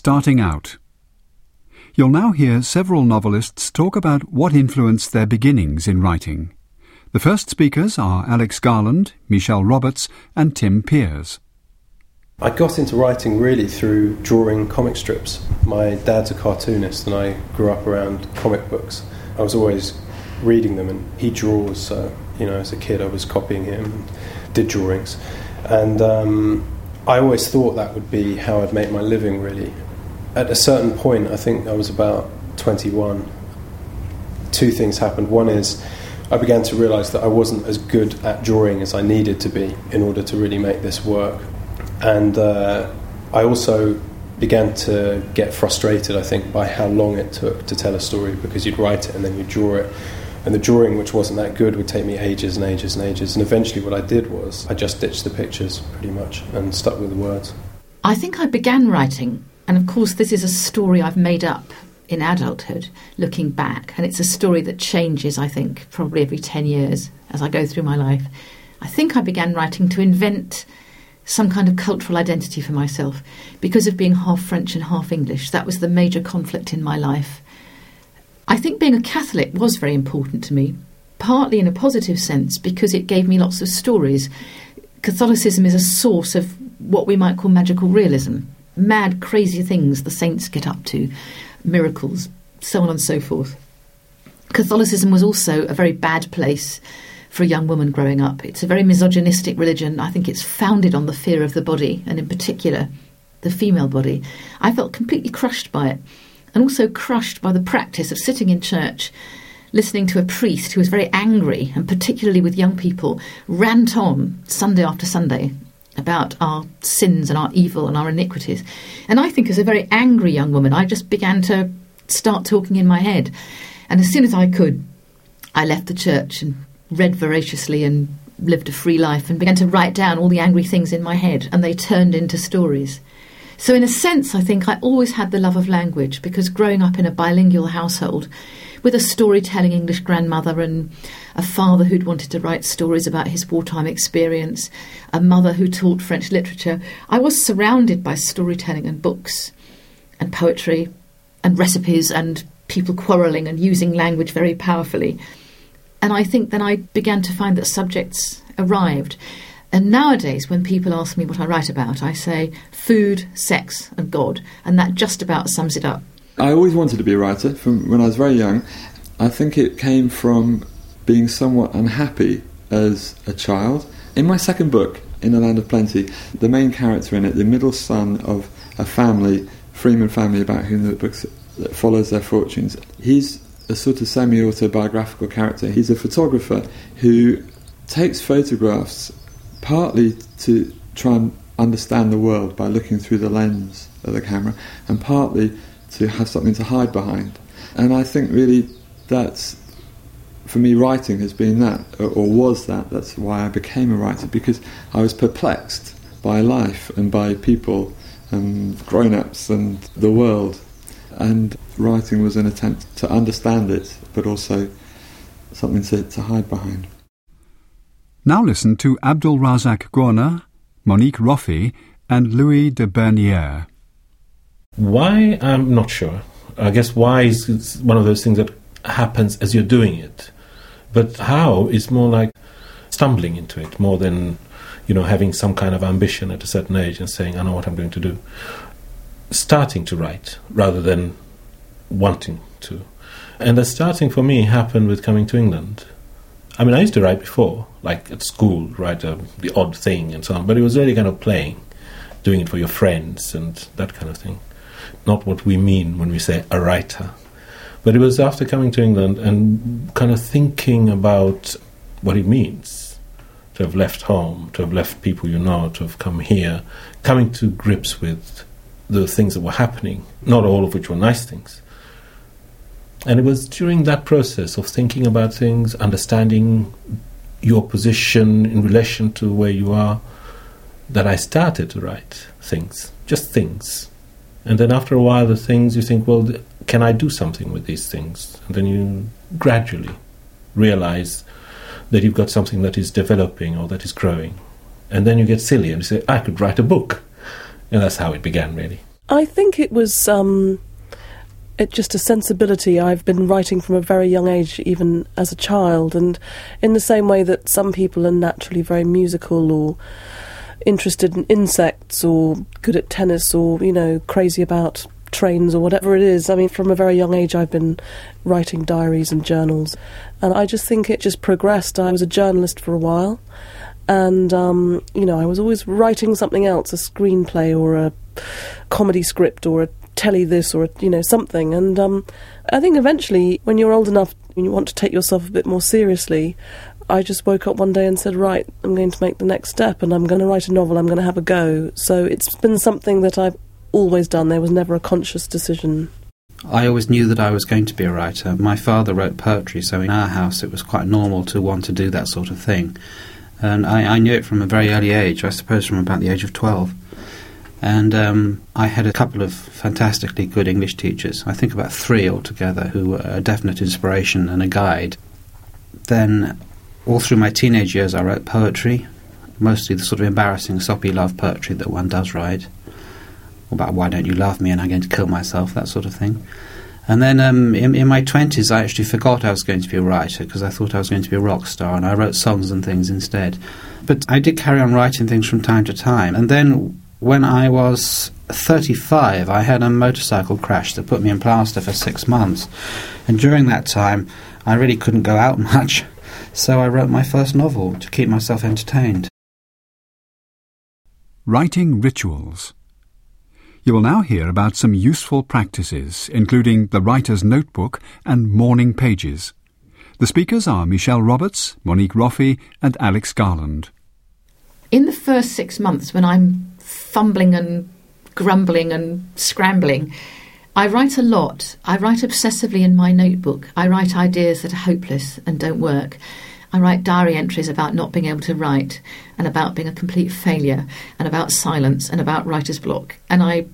Starting Out. You'll now hear several novelists talk about what influenced their beginnings in writing. The first speakers are Alex Garland, Michelle Roberts, and Tim Pears. I got into writing really through drawing comic strips. My dad's a cartoonist, and I grew up around comic books. I was always reading them, and he draws, so you know, as a kid, I was copying him, did drawings, and um, I always thought that would be how I'd make my living. Really, at a certain point, I think I was about 21. Two things happened. One is I began to realise that I wasn't as good at drawing as I needed to be in order to really make this work and uh, I also began to get frustrated, I think, by how long it took to tell a story because you'd write it and then you'd draw it. And the drawing, which wasn't that good, would take me ages and ages and ages. And eventually, what I did was I just ditched the pictures pretty much and stuck with the words. I think I began writing, and of course, this is a story I've made up in adulthood, looking back. And it's a story that changes, I think, probably every 10 years as I go through my life. I think I began writing to invent some kind of cultural identity for myself because of being half French and half English. That was the major conflict in my life. I think being a Catholic was very important to me, partly in a positive sense because it gave me lots of stories. Catholicism is a source of what we might call magical realism mad, crazy things the saints get up to, miracles, so on and so forth. Catholicism was also a very bad place for a young woman growing up. It's a very misogynistic religion. I think it's founded on the fear of the body, and in particular, the female body. I felt completely crushed by it, and also crushed by the practice of sitting in church listening to a priest who was very angry, and particularly with young people, rant on Sunday after Sunday about our sins and our evil and our iniquities. And I think, as a very angry young woman, I just began to start talking in my head. And as soon as I could, I left the church and read voraciously and lived a free life and began to write down all the angry things in my head, and they turned into stories. So, in a sense, I think I always had the love of language because growing up in a bilingual household with a storytelling English grandmother and a father who'd wanted to write stories about his wartime experience, a mother who taught French literature, I was surrounded by storytelling and books and poetry and recipes and people quarrelling and using language very powerfully. And I think then I began to find that subjects arrived. And nowadays, when people ask me what I write about, I say food, sex, and God, and that just about sums it up. I always wanted to be a writer from when I was very young. I think it came from being somewhat unhappy as a child. In my second book, In a Land of Plenty, the main character in it, the middle son of a family, Freeman family, about whom the book follows their fortunes, he's a sort of semi autobiographical character. He's a photographer who takes photographs partly to try and understand the world by looking through the lens of the camera, and partly to have something to hide behind. And I think really that's, for me, writing has been that, or was that. That's why I became a writer, because I was perplexed by life and by people um, and grown ups and the world and writing was an attempt to understand it, but also something to, to hide behind. Now listen to Abdulrazak Gurnah, Monique Roffey, and Louis de Bernières. Why? I'm not sure. I guess why is one of those things that happens as you're doing it. But how is more like stumbling into it more than, you know, having some kind of ambition at a certain age and saying, I know what I'm going to do starting to write rather than wanting to. And the starting for me happened with coming to England. I mean, I used to write before, like at school, write a, the odd thing and so on, but it was really kind of playing, doing it for your friends and that kind of thing. Not what we mean when we say a writer. But it was after coming to England and kind of thinking about what it means to have left home, to have left people you know, to have come here, coming to grips with the things that were happening, not all of which were nice things. And it was during that process of thinking about things, understanding your position in relation to where you are, that I started to write things, just things. And then after a while, the things you think, well, can I do something with these things? And then you gradually realize that you've got something that is developing or that is growing. And then you get silly and you say, I could write a book. And that's how it began, really. I think it was um, just a sensibility. I've been writing from a very young age, even as a child, and in the same way that some people are naturally very musical or interested in insects or good at tennis or you know crazy about trains or whatever it is. I mean, from a very young age, I've been writing diaries and journals, and I just think it just progressed. I was a journalist for a while, and um, you know, I was always writing something else, a screenplay or a comedy script or a telly this or a, you know something. And um, I think eventually, when you're old enough, and you want to take yourself a bit more seriously. I just woke up one day and said, Right, I'm going to make the next step and I'm going to write a novel, I'm going to have a go. So it's been something that I've always done. There was never a conscious decision. I always knew that I was going to be a writer. My father wrote poetry, so in our house it was quite normal to want to do that sort of thing. And I, I knew it from a very early age, I suppose from about the age of 12. And um, I had a couple of fantastically good English teachers, I think about three altogether, who were a definite inspiration and a guide. Then, all through my teenage years, I wrote poetry, mostly the sort of embarrassing, soppy love poetry that one does write about why don't you love me and I'm going to kill myself, that sort of thing. And then um, in, in, my 20s, I actually forgot I was going to be a writer because I thought I was going to be a rock star and I wrote songs and things instead. But I did carry on writing things from time to time. And then when I was 35, I had a motorcycle crash that put me in plaster for six months. And during that time, I really couldn't go out much. So I wrote my first novel to keep myself entertained. Writing Rituals you will now hear about some useful practices, including the writer's notebook and morning pages. The speakers are Michelle Roberts, Monique Roffey, and Alex Garland. In the first six months, when I'm fumbling and grumbling and scrambling, I write a lot. I write obsessively in my notebook. I write ideas that are hopeless and don't work. I write diary entries about not being able to write and about being a complete failure and about silence and about writer's block. And I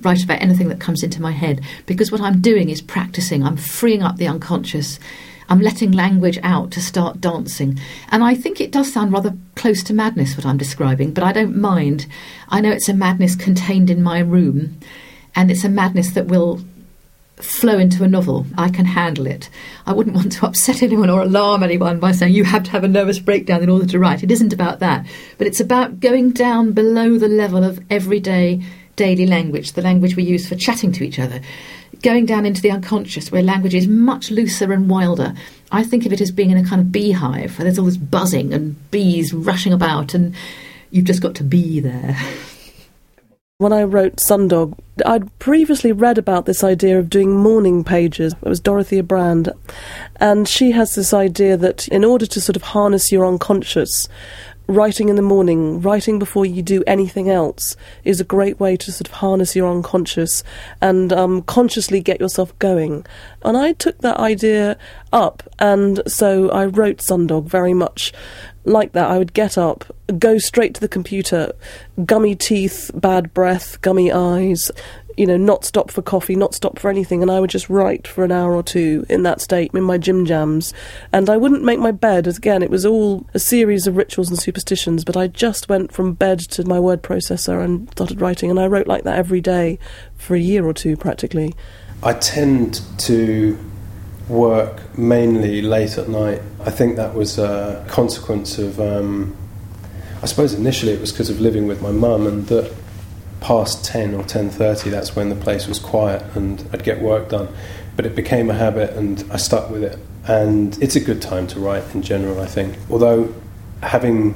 write about anything that comes into my head because what I'm doing is practicing. I'm freeing up the unconscious. I'm letting language out to start dancing. And I think it does sound rather close to madness, what I'm describing, but I don't mind. I know it's a madness contained in my room, and it's a madness that will flow into a novel. I can handle it. I wouldn't want to upset anyone or alarm anyone by saying you have to have a nervous breakdown in order to write. It isn't about that. But it's about going down below the level of everyday daily language, the language we use for chatting to each other. Going down into the unconscious, where language is much looser and wilder. I think of it as being in a kind of beehive where there's all this buzzing and bees rushing about, and you've just got to be there. When I wrote Sundog, I'd previously read about this idea of doing morning pages. It was Dorothea Brande. And she has this idea that in order to sort of harness your unconscious, writing in the morning, writing before you do anything else, is a great way to sort of harness your unconscious and um, consciously get yourself going. And I took that idea up, and so I wrote Sundog very much like that. I would get up, go straight to the computer, gummy teeth, bad breath, gummy eyes, you know, not stop for coffee, not stop for anything, and I would just write for an hour or two in that state in my gym jams. And I wouldn't make my bed, as again, it was all a series of rituals and superstitions, but I just went from bed to my word processor and started writing, and I wrote like that every day for a year or two practically. I tend to work mainly late at night. I think that was a consequence of. Um, I suppose initially it was because of living with my mum and that past 10 or 10.30 that's when the place was quiet and i'd get work done. But it became a habit and i stuck with it. And it's a good time to write in general i think. Although having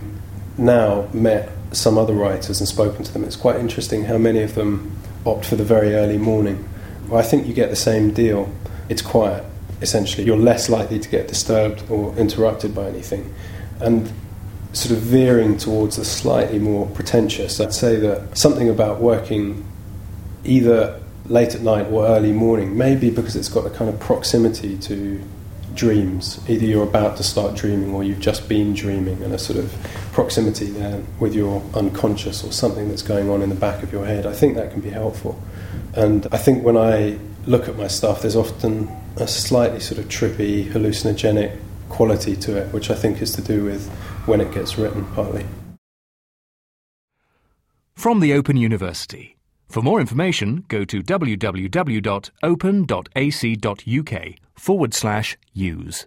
now met some other writers and spoken to them it's quite interesting how many of them opt for the very early morning. Well, i think you get the same deal. It's quiet essentially. You're less likely to get disturbed or interrupted by anything. And sort of veering towards the slightly more pretentious, I'd say that something about working either late at night or early morning, maybe because it's got a kind of proximity to dreams. Either you're about to start dreaming or you've just been dreaming, and a sort of proximity there with your unconscious or something that's going on in the back of your head. I think that can be helpful. And I think when I look at my stuff, there's often a slightly sort of trippy, hallucinogenic quality to it, which I think is to do with when it gets written, partly. From the Open University, For more information, go to www.open.ac.uk forward slash use.